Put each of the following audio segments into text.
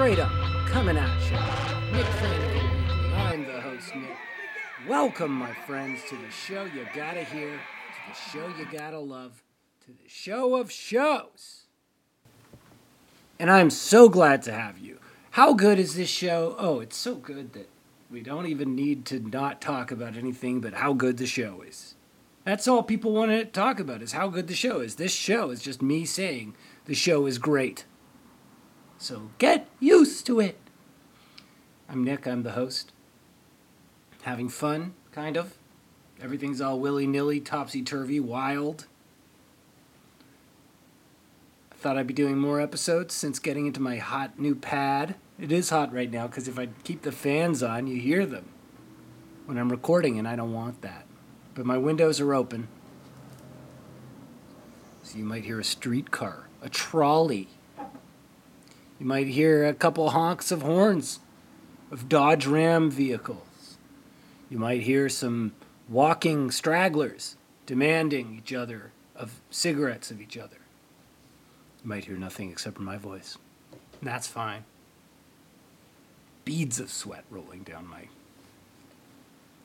straight up, coming at you. Nick I'm the host, Nick. Welcome, my friends, to the show you gotta hear, to the show you gotta love, to the show of shows. And I'm so glad to have you. How good is this show? Oh, it's so good that we don't even need to not talk about anything but how good the show is. That's all people want to talk about is how good the show is. This show is just me saying the show is great. So get used to it. I'm Nick, I'm the host. Having fun, kind of. Everything's all willy nilly, topsy turvy, wild. I thought I'd be doing more episodes since getting into my hot new pad. It is hot right now because if I keep the fans on, you hear them when I'm recording, and I don't want that. But my windows are open. So you might hear a streetcar, a trolley. You might hear a couple honks of horns of Dodge Ram vehicles. You might hear some walking stragglers demanding each other of cigarettes of each other. You might hear nothing except for my voice. And that's fine. Beads of sweat rolling down my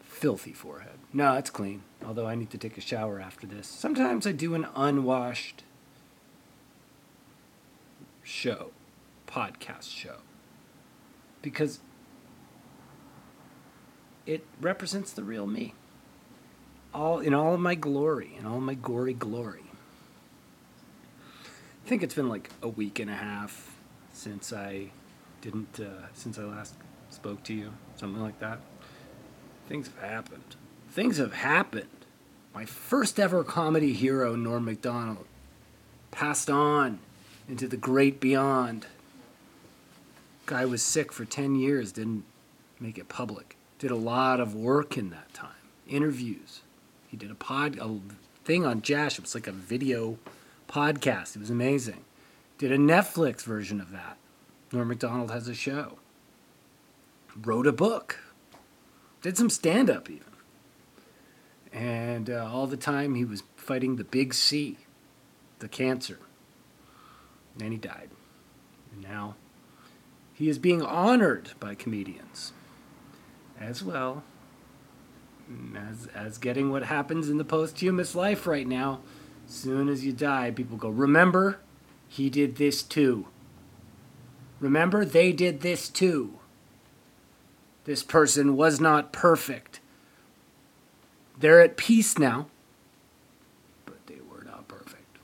filthy forehead. No, it's clean. Although I need to take a shower after this. Sometimes I do an unwashed show, podcast show, because it represents the real me. All in all of my glory, in all my gory glory. I think it's been like a week and a half since I didn't uh, since I last spoke to you, something like that. Things have happened. Things have happened. My first ever comedy hero, Norm MacDonald, passed on into the great beyond. Guy was sick for 10 years, didn't make it public. Did a lot of work in that time. Interviews. He did a pod a thing on Jash. It was like a video podcast. It was amazing. Did a Netflix version of that. Norm MacDonald has a show. Wrote a book. Did some stand up even. And uh, all the time he was fighting the big C, the cancer. And he died. And now he is being honored by comedians as well as, as getting what happens in the posthumous life right now. Soon as you die, people go, Remember, he did this too. Remember, they did this too. This person was not perfect. They're at peace now, but they were not perfect.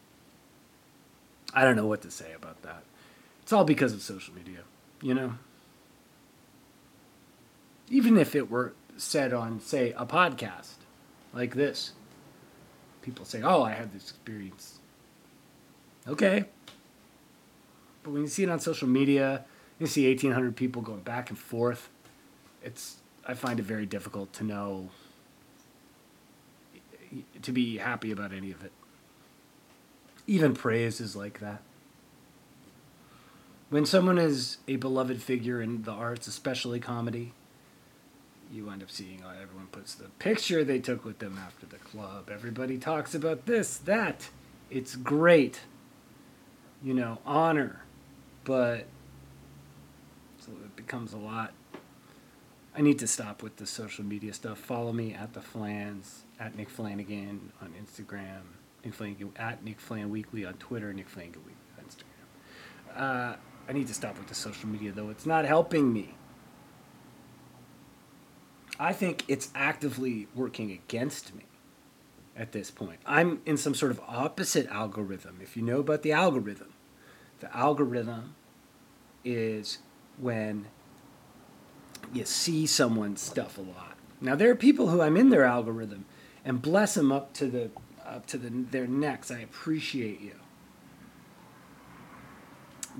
I don't know what to say about that. It's all because of social media, you know? Even if it were said on, say, a podcast like this, people say, oh, I had this experience. Okay. But when you see it on social media, you see 1,800 people going back and forth. It's I find it very difficult to know to be happy about any of it. Even praise is like that. When someone is a beloved figure in the arts, especially comedy, you end up seeing uh, everyone puts the picture they took with them after the club. Everybody talks about this, that. It's great. You know, honor. But so it becomes a lot. I need to stop with the social media stuff. Follow me at the Flans, at Nick Flanagan on Instagram, Nick Flanagan, at Nick Flan Weekly on Twitter, Nick Flanagan Weekly on Instagram. Uh, I need to stop with the social media though. It's not helping me. I think it's actively working against me at this point. I'm in some sort of opposite algorithm. If you know about the algorithm, the algorithm is when you see someone's stuff a lot. Now there are people who I'm in their algorithm and bless them up to the up to the, their necks. I appreciate you.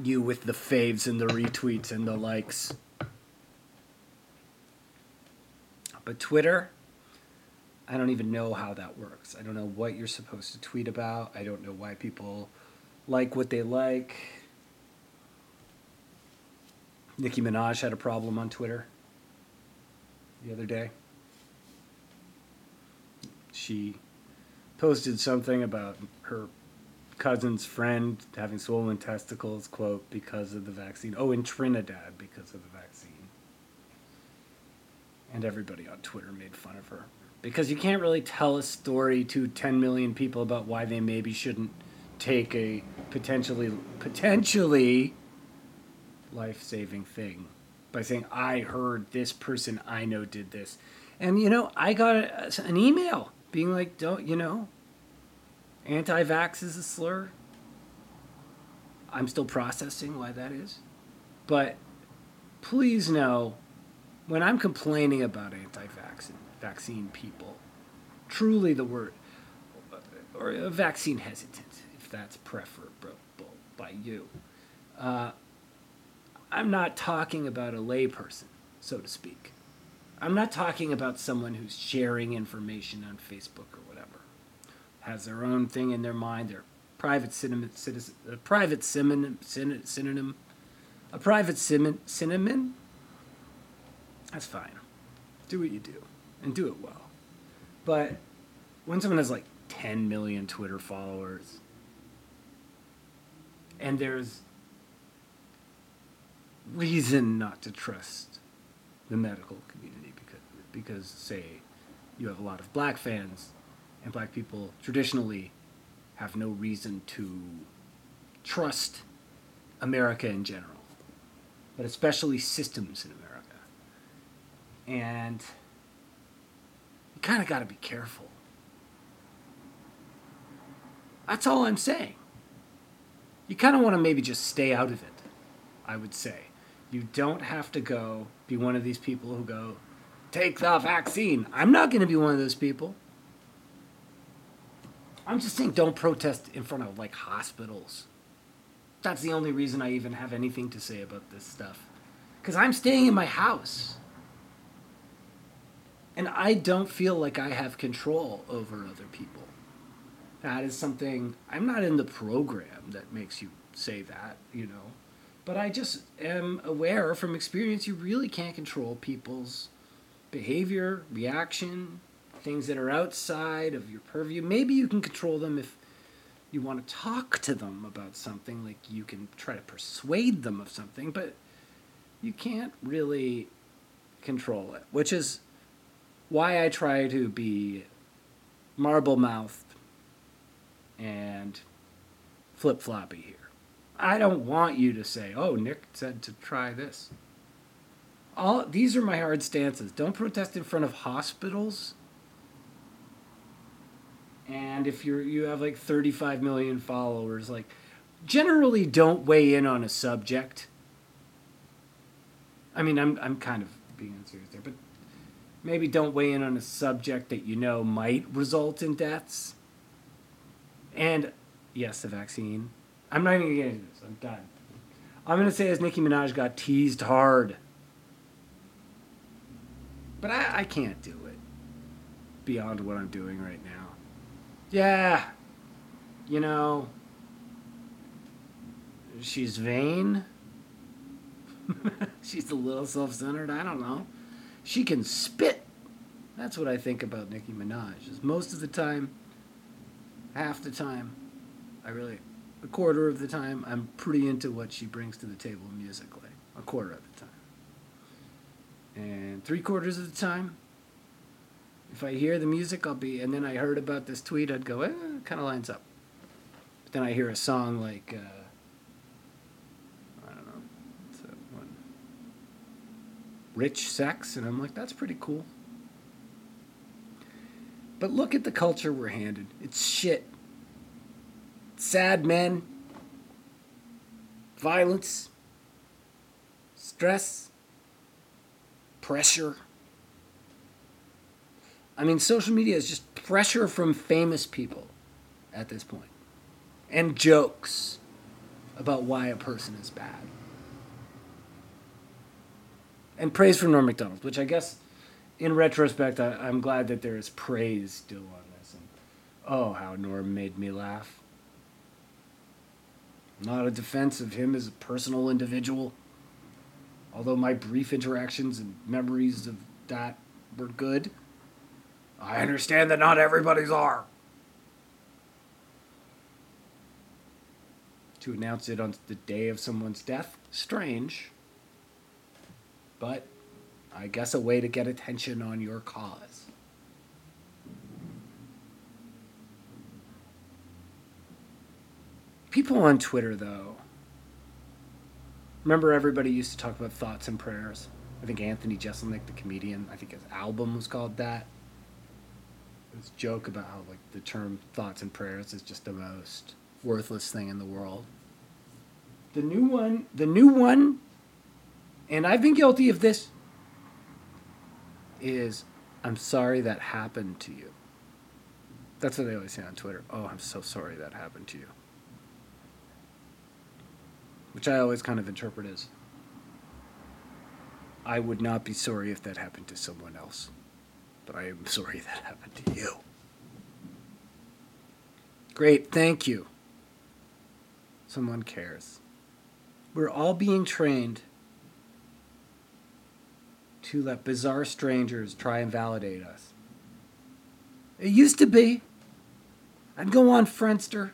You with the faves and the retweets and the likes. But Twitter, I don't even know how that works. I don't know what you're supposed to tweet about. I don't know why people like what they like. Nicki Minaj had a problem on Twitter the other day. She posted something about her cousin's friend having swollen testicles, quote, because of the vaccine. Oh, in Trinidad because of the vaccine. And everybody on Twitter made fun of her. Because you can't really tell a story to 10 million people about why they maybe shouldn't take a potentially potentially life-saving thing by saying I heard this person I know did this. And you know, I got an email being like, "Don't, you know, anti vax is a slur. I'm still processing why that is. But please know when I'm complaining about anti vaccine people, truly the word, or vaccine hesitant, if that's preferable by you, uh, I'm not talking about a layperson, so to speak. I'm not talking about someone who's sharing information on Facebook or has their own thing in their mind. Their private synonym, citizen, a private synonym, synonym, a private synonym. That's fine. Do what you do, and do it well. But when someone has like 10 million Twitter followers, and there's reason not to trust the medical community because because say you have a lot of black fans and black people traditionally have no reason to trust America in general, but especially systems in America. And you kind of got to be careful. That's all I'm saying. You kind of want to maybe just stay out of it, I would say. You don't have to go be one of these people who go, take the vaccine. I'm not going to be one of those people. I'm just saying, don't protest in front of like hospitals. That's the only reason I even have anything to say about this stuff. Because I'm staying in my house. And I don't feel like I have control over other people. That is something, I'm not in the program that makes you say that, you know. But I just am aware from experience you really can't control people's behavior, reaction, things that are outside of your purview. Maybe you can control them if you want to talk to them about something, like you can try to persuade them of something, but you can't really control it, which is why I try to be marble mouthed and flip floppy here. I don't want you to say, "Oh, Nick said to try this." All these are my hard stances. Don't protest in front of hospitals and if you're you have like 35 million followers like generally don't weigh in on a subject. I mean i'm i'm kind of being serious there but maybe don't weigh in on a subject that you know might result in deaths. And yes the vaccine. I'm not even gonna get into this. I'm done. I'm gonna say as nicki minaj got teased hard. But i, I can't do it beyond what i'm doing right now yeah, you know, she's vain. she's a little self centered. I don't know. She can spit. That's what I think about Nicki Minaj. Is most of the time, half the time, I really, a quarter of the time, I'm pretty into what she brings to the table musically. A quarter of the time. And three quarters of the time, if I hear the music, I'll be, and then I heard about this tweet, I'd go, eh, kind of lines up. But then I hear a song like, uh, I don't know, what's that one? Rich Sex, and I'm like, that's pretty cool. But look at the culture we're handed. It's shit. Sad men, violence, stress, pressure. I mean, social media is just pressure from famous people at this point, and jokes about why a person is bad, and praise for Norm Macdonald, which I guess, in retrospect, I, am glad that there is praise still on this. And oh, how Norm made me laugh. Not a defense of him as a personal individual, although my brief interactions and memories of that were good. I understand that not everybody's are. to announce it on the day of someone's death. Strange. But I guess a way to get attention on your cause. People on Twitter, though. Remember, everybody used to talk about thoughts and prayers. I think Anthony Jeselnik, the comedian, I think his album was called that. A joke about how like the term thoughts and prayers is just the most worthless thing in the world. The new one, the new one, and I've been guilty of this, is I'm sorry that happened to you. That's what they always say on Twitter. Oh, I'm so sorry that happened to you which I always kind of interpret as I would not be sorry if that happened to someone else, but I am sorry that happened to you. Great, thank you. Someone cares. We're all being trained to let bizarre strangers try and validate us. It used to be. I'd go on Friendster.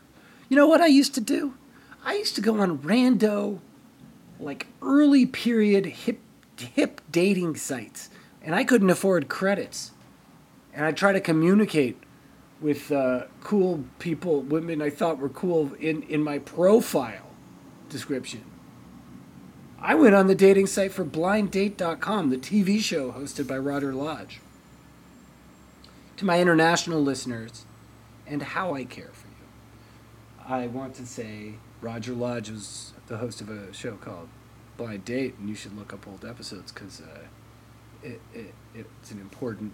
You know what I used to do? I used to go on rando, like early period hip hip dating sites, and I couldn't afford credits, and I try to communicate with uh, cool people, women I thought were cool in in my profile description. I went on the dating site for BlindDate.com, the TV show hosted by Roger Lodge. To my international listeners, and how I care for you, I want to say Roger Lodge was the host of a show called Blind Date, and you should look up old episodes because uh, it, it, it's an important,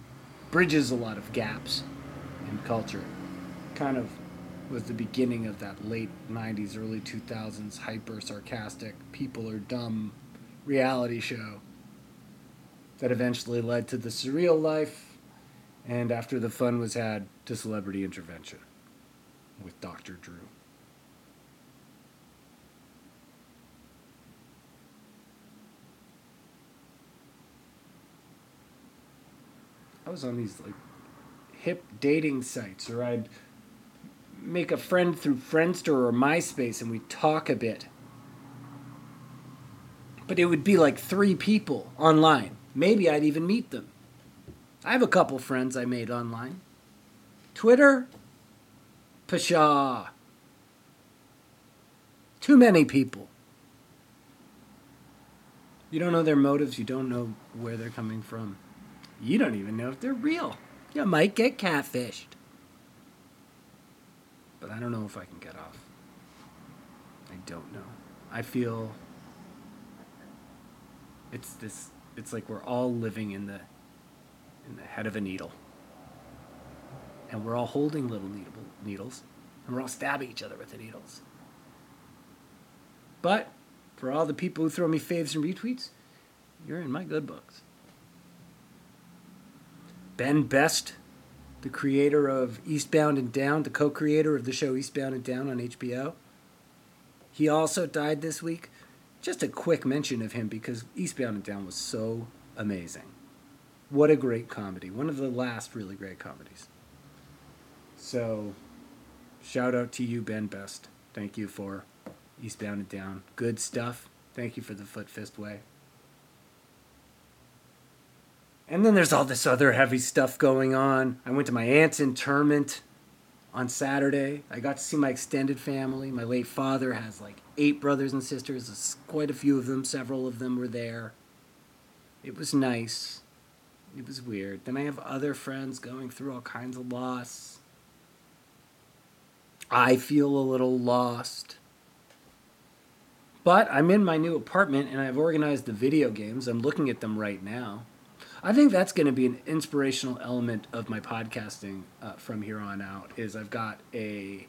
bridges a lot of gaps in culture. Kind of was the beginning of that late 90s, early 2000s hyper sarcastic, people are dumb reality show that eventually led to the surreal life and after the fun was had to celebrity intervention with Dr. Drew. Was on these like hip dating sites, or I'd make a friend through Friendster or MySpace, and we'd talk a bit. But it would be like three people online. Maybe I'd even meet them. I have a couple friends I made online. Twitter, pshaw. Too many people. You don't know their motives, you don't know where they're coming from. You don't even know if they're real. You might get catfished. But I don't know if I can get off. I don't know. I feel it's this it's like we're all living in the in the head of a needle. And we're all holding little needle, needles and we're all stabbing each other with the needles. But for all the people who throw me faves and retweets, you're in my good books. Ben Best, the creator of Eastbound and Down, the co creator of the show Eastbound and Down on HBO. He also died this week. Just a quick mention of him because Eastbound and Down was so amazing. What a great comedy. One of the last really great comedies. So, shout out to you, Ben Best. Thank you for Eastbound and Down. Good stuff. Thank you for the Foot Fist Way. And then there's all this other heavy stuff going on. I went to my aunt's interment on Saturday. I got to see my extended family. My late father has like eight brothers and sisters, quite a few of them, several of them were there. It was nice. It was weird. Then I have other friends going through all kinds of loss. I feel a little lost. But I'm in my new apartment and I've organized the video games. I'm looking at them right now. I think that's going to be an inspirational element of my podcasting uh, from here on out. Is I've got a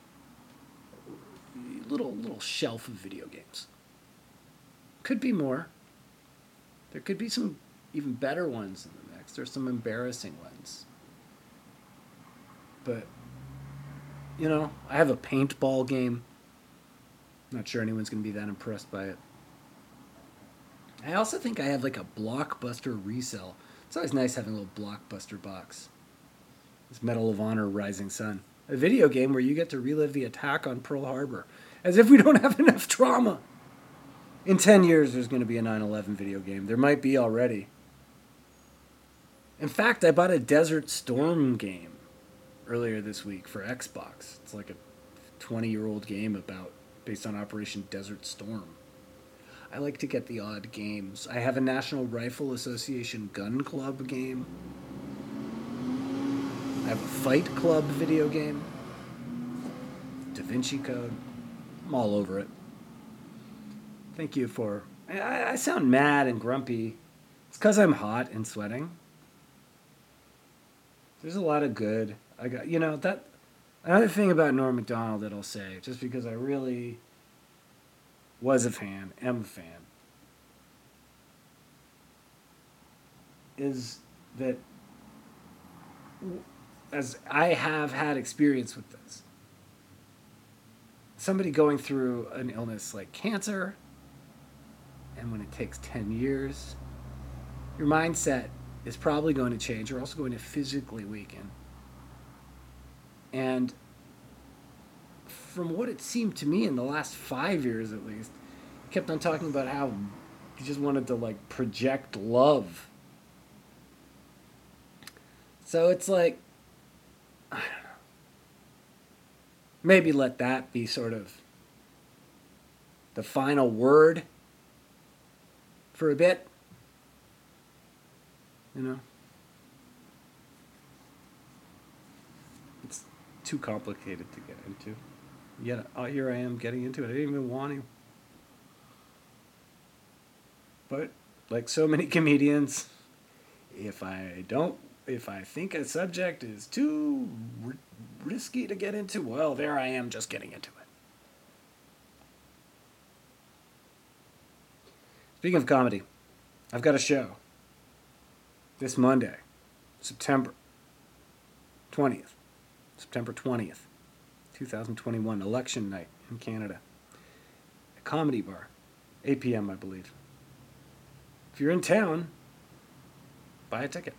little little shelf of video games. Could be more. There could be some even better ones in the mix. There's some embarrassing ones. But you know, I have a paintball game. Not sure anyone's going to be that impressed by it. I also think I have like a blockbuster resell it's always nice having a little blockbuster box. This Medal of Honor Rising Sun. A video game where you get to relive the attack on Pearl Harbor. As if we don't have enough trauma. In 10 years, there's going to be a 9 11 video game. There might be already. In fact, I bought a Desert Storm game earlier this week for Xbox. It's like a 20 year old game about based on Operation Desert Storm. I like to get the odd games. I have a National Rifle Association Gun Club game. I have a Fight Club video game. Da Vinci Code. I'm all over it. Thank you for. I, I sound mad and grumpy. It's because I'm hot and sweating. There's a lot of good. I got, you know, that. Another thing about Norm MacDonald that I'll say, just because I really was a fan, am a fan, is that as I have had experience with this, somebody going through an illness like cancer, and when it takes 10 years, your mindset is probably going to change. You're also going to physically weaken. And from what it seemed to me in the last five years at least, kept on talking about how he just wanted to like project love. So it's like, I don't know. Maybe let that be sort of the final word for a bit. You know? It's too complicated to get into. Yet uh, here I am getting into it. I didn't even want to. But like so many comedians, if I don't, if I think a subject is too r- risky to get into, well, there I am just getting into it. Speaking of comedy, I've got a show this Monday, September 20th. September 20th, 2021, election night in Canada. A comedy bar, 8 p.m., I believe. If you're in town, buy a ticket.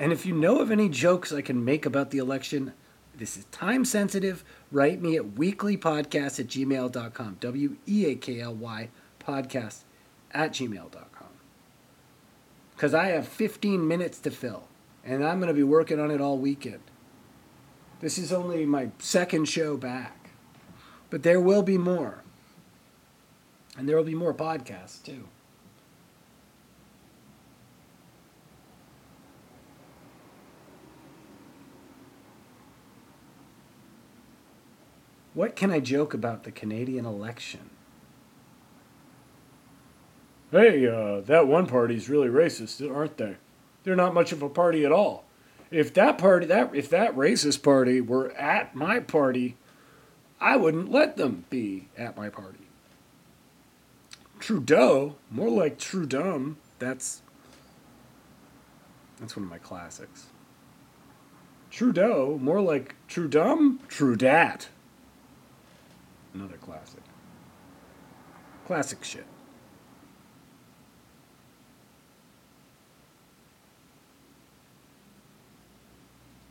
And if you know of any jokes I can make about the election, this is time sensitive. Write me at weeklypodcast at gmail.com. W E A K L Y podcast at gmail.com. Because I have 15 minutes to fill, and I'm going to be working on it all weekend. This is only my second show back, but there will be more. And there will be more podcasts too. What can I joke about the Canadian election? Hey, uh, that one party's really racist, aren't they? They're not much of a party at all. If that party, that if that racist party were at my party, I wouldn't let them be at my party. Trudeau, more like Trudum. That's that's one of my classics. Trudeau, more like Trudum, Trudat. Another classic. Classic shit.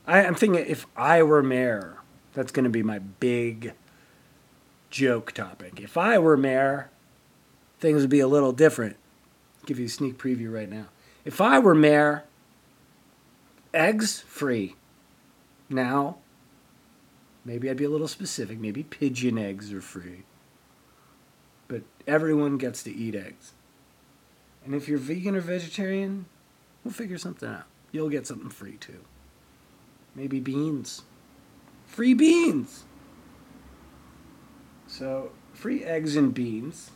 I, I'm thinking if I were mayor, that's going to be my big joke topic. If I were mayor, things would be a little different. I'll give you a sneak preview right now. If I were mayor, eggs free. Now, maybe I'd be a little specific. Maybe pigeon eggs are free. But everyone gets to eat eggs. And if you're vegan or vegetarian, we'll figure something out. You'll get something free too. Maybe beans. Free beans! So, free eggs and beans.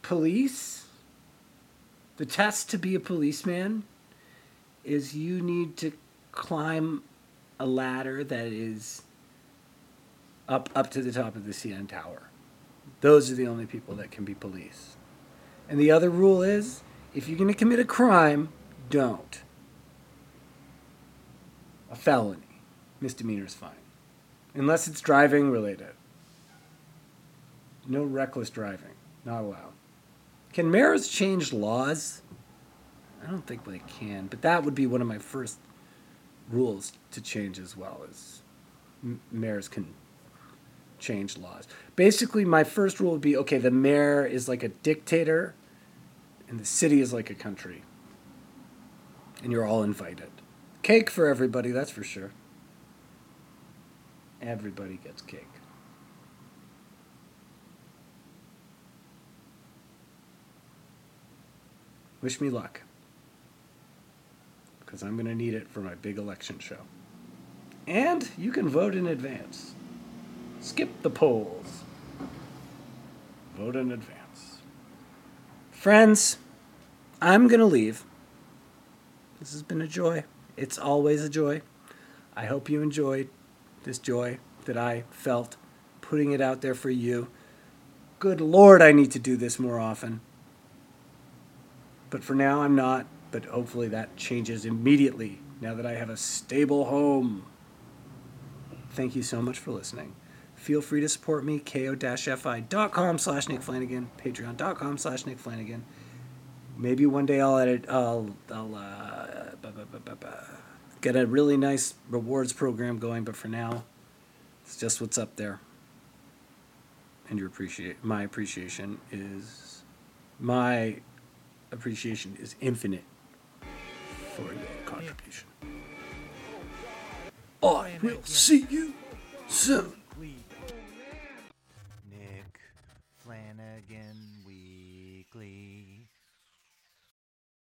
Police. The test to be a policeman is you need to climb a ladder that is up up to the top of the CN Tower. Those are the only people that can be police. And the other rule is if you're going to commit a crime, don't. A felony. Misdemeanor is fine. Unless it's driving related. No reckless driving. Not allowed. Can mayors change laws? I don't think they can, but that would be one of my first rules to change as well as mayors can change laws. Basically, my first rule would be okay, the mayor is like a dictator and the city is like a country. And you're all invited. Cake for everybody, that's for sure. Everybody gets cake. Wish me luck. Because I'm going to need it for my big election show. And you can vote in advance. Skip the polls. Vote in advance. Friends, I'm going to leave. This has been a joy. It's always a joy. I hope you enjoyed this joy that I felt putting it out there for you. Good Lord, I need to do this more often. But for now, I'm not. But hopefully, that changes immediately now that I have a stable home. Thank you so much for listening. Feel free to support me, ko-fi.com slash Nick Flanagan, patreon.com slash Nick Flanagan. Maybe one day I'll edit, I'll, I'll uh, ba, ba, ba, ba, ba. get a really nice rewards program going, but for now, it's just what's up there. And your appreciate my appreciation is my appreciation is infinite for your contribution. I will see you soon. Nick Flanagan.